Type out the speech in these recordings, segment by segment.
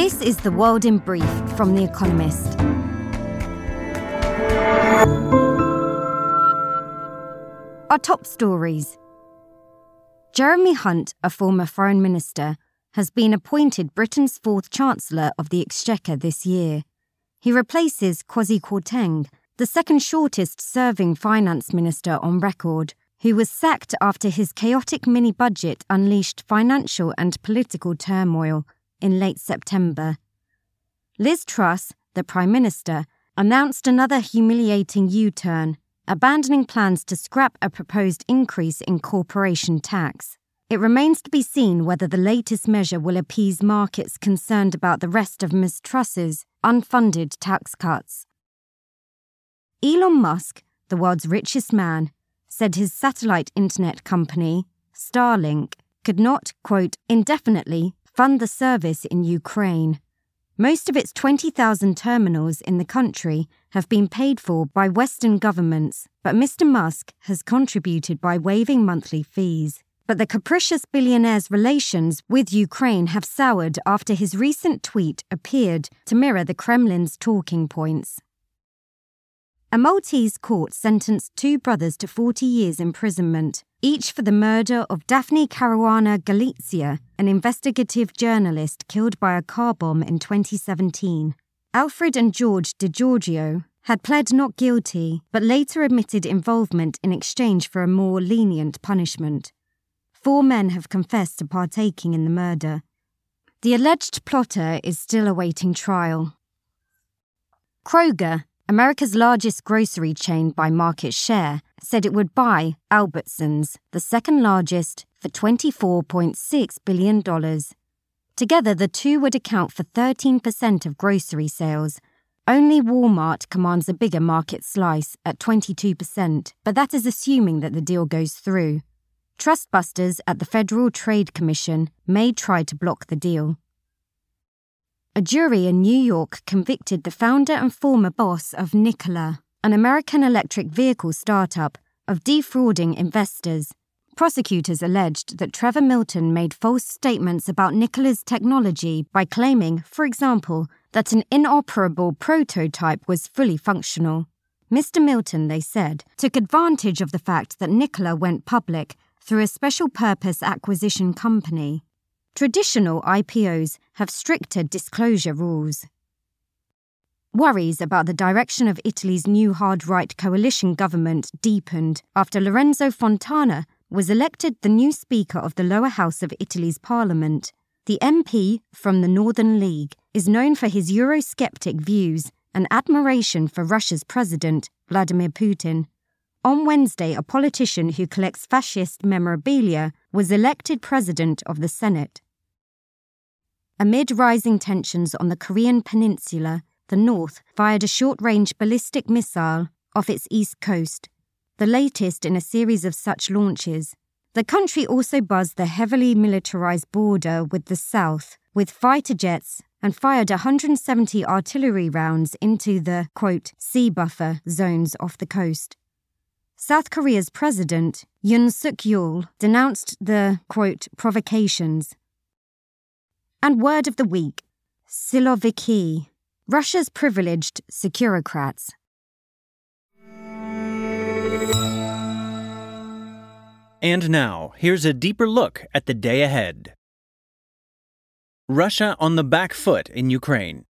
This is The World in Brief from The Economist. Our top stories Jeremy Hunt, a former foreign minister, has been appointed Britain's fourth Chancellor of the Exchequer this year. He replaces Kwasi Kwarteng, the second shortest serving finance minister on record, who was sacked after his chaotic mini budget unleashed financial and political turmoil in late September. Liz Truss, the Prime Minister, announced another humiliating U turn, abandoning plans to scrap a proposed increase in corporation tax. It remains to be seen whether the latest measure will appease markets concerned about the rest of Ms. Truss's unfunded tax cuts. Elon Musk, the world's richest man, said his satellite internet company, Starlink, could not, quote, indefinitely fund the service in Ukraine. Most of its 20,000 terminals in the country have been paid for by Western governments, but Mr. Musk has contributed by waiving monthly fees. But the capricious billionaire's relations with Ukraine have soured after his recent tweet appeared to mirror the Kremlin's talking points. A Maltese court sentenced two brothers to 40 years imprisonment, each for the murder of Daphne Caruana Galizia, an investigative journalist killed by a car bomb in 2017. Alfred and George Degiorgio had pled not guilty, but later admitted involvement in exchange for a more lenient punishment. Four men have confessed to partaking in the murder. The alleged plotter is still awaiting trial. Kroger, America's largest grocery chain by market share, said it would buy Albertsons, the second largest, for $24.6 billion. Together, the two would account for 13% of grocery sales. Only Walmart commands a bigger market slice at 22%, but that is assuming that the deal goes through. Trustbusters at the Federal Trade Commission may try to block the deal. A jury in New York convicted the founder and former boss of Nikola, an American electric vehicle startup, of defrauding investors. Prosecutors alleged that Trevor Milton made false statements about Nikola's technology by claiming, for example, that an inoperable prototype was fully functional. Mr. Milton, they said, took advantage of the fact that Nikola went public through a special purpose acquisition company. Traditional IPOs have stricter disclosure rules. Worries about the direction of Italy's new hard right coalition government deepened after Lorenzo Fontana was elected the new Speaker of the lower house of Italy's parliament. The MP from the Northern League is known for his Eurosceptic views and admiration for Russia's president, Vladimir Putin. On Wednesday, a politician who collects fascist memorabilia was elected president of the Senate. Amid rising tensions on the Korean peninsula, the North fired a short range ballistic missile off its east coast, the latest in a series of such launches. The country also buzzed the heavily militarized border with the South with fighter jets and fired 170 artillery rounds into the, quote, sea buffer zones off the coast. South Korea's president, Yoon Suk Yeol, denounced the, quote, provocations. And word of the week Siloviki, Russia's privileged securocrats. And now, here's a deeper look at the day ahead. Russia on the back foot in Ukraine.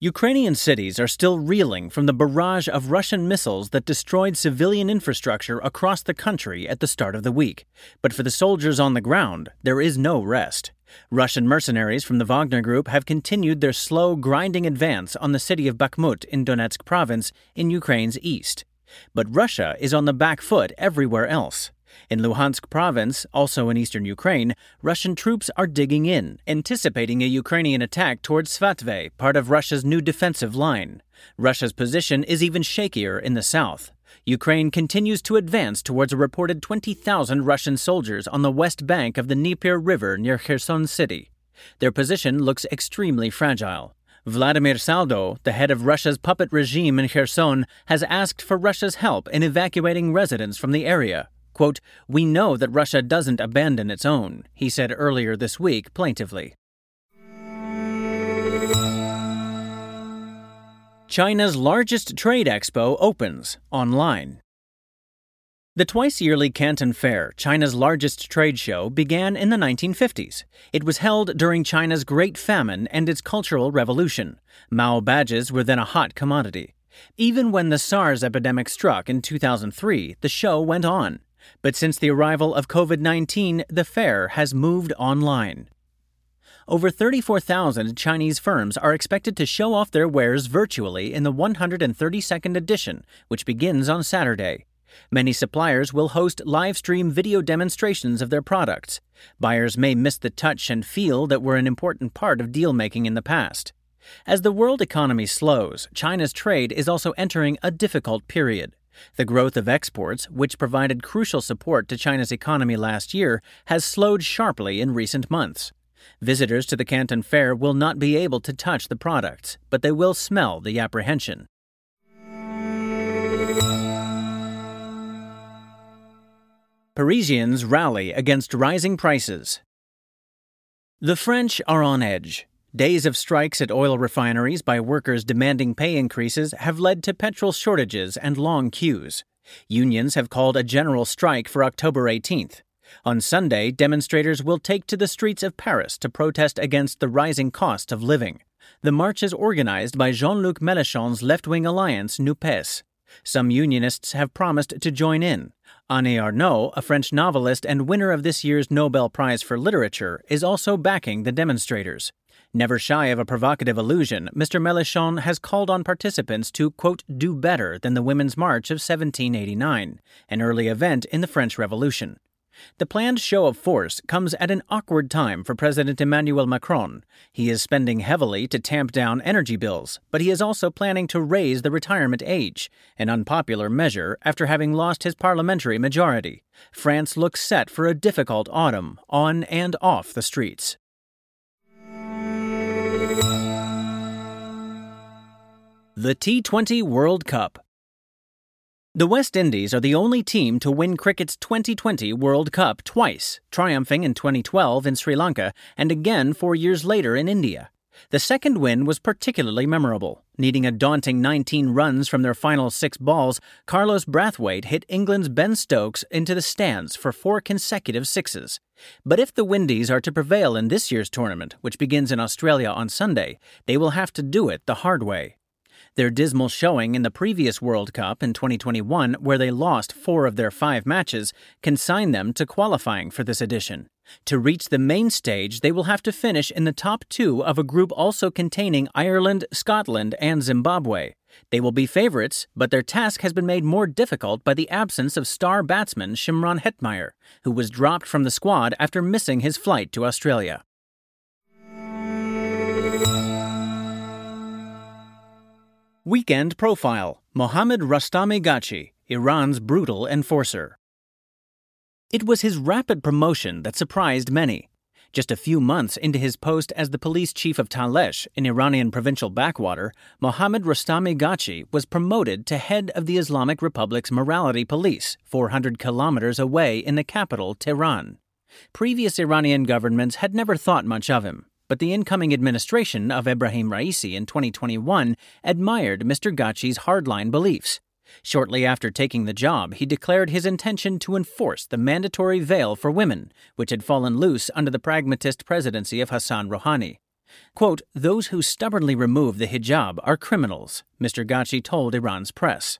Ukrainian cities are still reeling from the barrage of Russian missiles that destroyed civilian infrastructure across the country at the start of the week. But for the soldiers on the ground, there is no rest. Russian mercenaries from the Wagner Group have continued their slow, grinding advance on the city of Bakhmut in Donetsk province in Ukraine's east. But Russia is on the back foot everywhere else. In Luhansk province, also in eastern Ukraine, Russian troops are digging in, anticipating a Ukrainian attack towards Svatove, part of Russia's new defensive line. Russia's position is even shakier in the south. Ukraine continues to advance towards a reported 20,000 Russian soldiers on the west bank of the Dnieper River near Kherson city. Their position looks extremely fragile. Vladimir Saldo, the head of Russia's puppet regime in Kherson, has asked for Russia's help in evacuating residents from the area, Quote, We know that Russia doesn't abandon its own, he said earlier this week plaintively. China's largest trade expo opens online. The twice yearly Canton Fair, China's largest trade show, began in the 1950s. It was held during China's Great Famine and its Cultural Revolution. Mao badges were then a hot commodity. Even when the SARS epidemic struck in 2003, the show went on. But since the arrival of COVID 19, the fair has moved online. Over 34,000 Chinese firms are expected to show off their wares virtually in the 132nd edition, which begins on Saturday. Many suppliers will host live stream video demonstrations of their products. Buyers may miss the touch and feel that were an important part of deal making in the past. As the world economy slows, China's trade is also entering a difficult period. The growth of exports, which provided crucial support to China's economy last year, has slowed sharply in recent months. Visitors to the Canton Fair will not be able to touch the products, but they will smell the apprehension. Parisians rally against rising prices. The French are on edge. Days of strikes at oil refineries by workers demanding pay increases have led to petrol shortages and long queues. Unions have called a general strike for October 18th. On Sunday, demonstrators will take to the streets of Paris to protest against the rising cost of living. The march is organized by Jean Luc Mélenchon's left wing alliance, NUPES. Some unionists have promised to join in. Annie Ernaux, a French novelist and winner of this year's Nobel Prize for Literature, is also backing the demonstrators. Never shy of a provocative allusion, Mr. Mélenchon has called on participants to, quote, do better than the Women's March of 1789, an early event in the French Revolution. The planned show of force comes at an awkward time for President Emmanuel Macron. He is spending heavily to tamp down energy bills, but he is also planning to raise the retirement age, an unpopular measure after having lost his parliamentary majority. France looks set for a difficult autumn, on and off the streets. The T20 World Cup the West Indies are the only team to win cricket's 2020 World Cup twice, triumphing in 2012 in Sri Lanka and again four years later in India. The second win was particularly memorable. Needing a daunting 19 runs from their final six balls, Carlos Brathwaite hit England's Ben Stokes into the stands for four consecutive sixes. But if the Windies are to prevail in this year's tournament, which begins in Australia on Sunday, they will have to do it the hard way. Their dismal showing in the previous World Cup in 2021, where they lost four of their five matches, consigned them to qualifying for this edition. To reach the main stage, they will have to finish in the top two of a group also containing Ireland, Scotland, and Zimbabwe. They will be favourites, but their task has been made more difficult by the absence of star batsman Shimron Hetmyer, who was dropped from the squad after missing his flight to Australia. Weekend Profile Mohammad Rostami Ghachi, Iran's brutal enforcer. It was his rapid promotion that surprised many. Just a few months into his post as the police chief of Talesh, an Iranian provincial backwater, Mohammad Rostami Ghachi was promoted to head of the Islamic Republic's morality police, 400 kilometers away in the capital, Tehran. Previous Iranian governments had never thought much of him, but the incoming administration of Ebrahim Raisi in 2021 admired Mr. Ghachi's hardline beliefs. Shortly after taking the job, he declared his intention to enforce the mandatory veil for women, which had fallen loose under the pragmatist presidency of Hassan Rouhani. Quote, Those who stubbornly remove the hijab are criminals, Mr. Ghachi told Iran's press.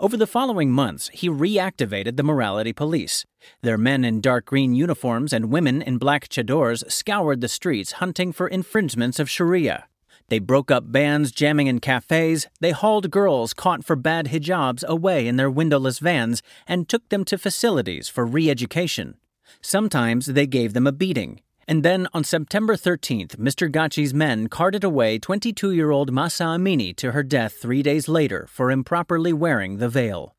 Over the following months, he reactivated the morality police. Their men in dark green uniforms and women in black chadors scoured the streets hunting for infringements of Sharia. They broke up bands jamming in cafes, they hauled girls caught for bad hijabs away in their windowless vans and took them to facilities for re education. Sometimes they gave them a beating, and then on September 13th, Mr. Ghachi's men carted away 22 year old Mahsa Amini to her death three days later for improperly wearing the veil.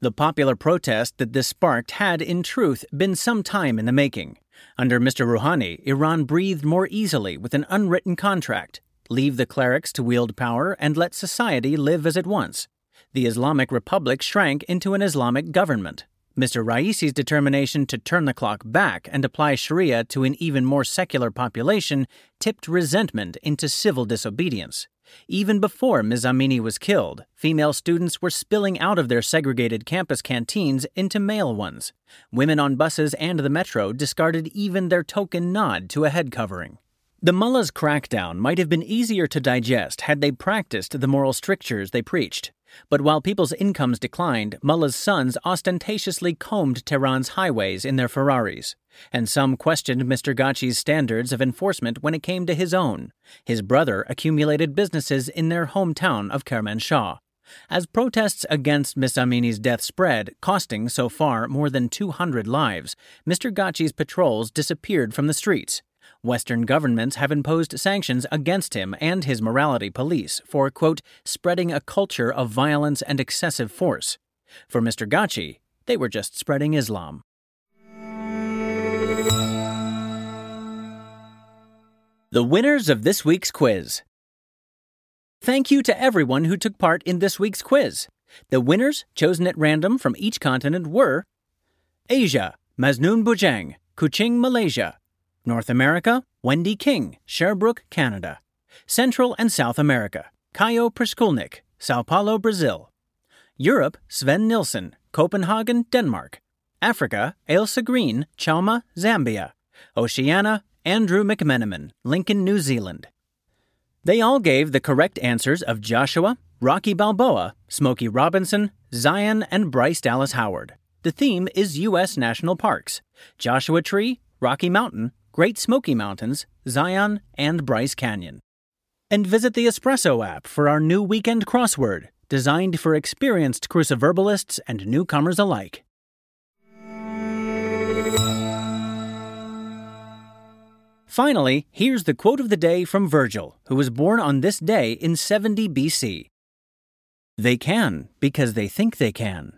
The popular protest that this sparked had, in truth, been some time in the making. Under Mr. Rouhani, Iran breathed more easily with an unwritten contract leave the clerics to wield power and let society live as it wants. The Islamic Republic shrank into an Islamic government, Mr. Raisi's determination to turn the clock back and apply Sharia to an even more secular population tipped resentment into civil disobedience. Even before Ms. Amini was killed, female students were spilling out of their segregated campus canteens into male ones. Women on buses and the metro discarded even their token nod to a head covering. The mullah's crackdown might have been easier to digest had they practiced the moral strictures they preached. But while people's incomes declined, mullahs' sons ostentatiously combed Tehran's highways in their Ferraris and some questioned Mr. Ghachi's standards of enforcement when it came to his own. His brother accumulated businesses in their hometown of Kermanshah. As protests against Miss Amini's death spread, costing so far more than 200 lives, Mr. Ghachi's patrols disappeared from the streets. Western governments have imposed sanctions against him and his morality police for, quote, spreading a culture of violence and excessive force. For Mr. Ghachi, they were just spreading Islam. The winners of this week's quiz. Thank you to everyone who took part in this week's quiz. The winners, chosen at random from each continent, were Asia, Maznoon Bujang, Kuching, Malaysia. North America, Wendy King, Sherbrooke, Canada. Central and South America, Kayo Priskulnik, Sao Paulo, Brazil. Europe, Sven Nilsson, Copenhagen, Denmark. Africa, Ailsa Green, Chalma, Zambia. Oceania, Andrew McMenamin, Lincoln, New Zealand. They all gave the correct answers of Joshua, Rocky Balboa, Smokey Robinson, Zion, and Bryce Dallas Howard. The theme is U.S. National Parks Joshua Tree, Rocky Mountain, Great Smoky Mountains, Zion, and Bryce Canyon. And visit the Espresso app for our new weekend crossword, designed for experienced cruciverbalists and newcomers alike. Finally, here's the quote of the day from Virgil, who was born on this day in 70 BC. They can because they think they can.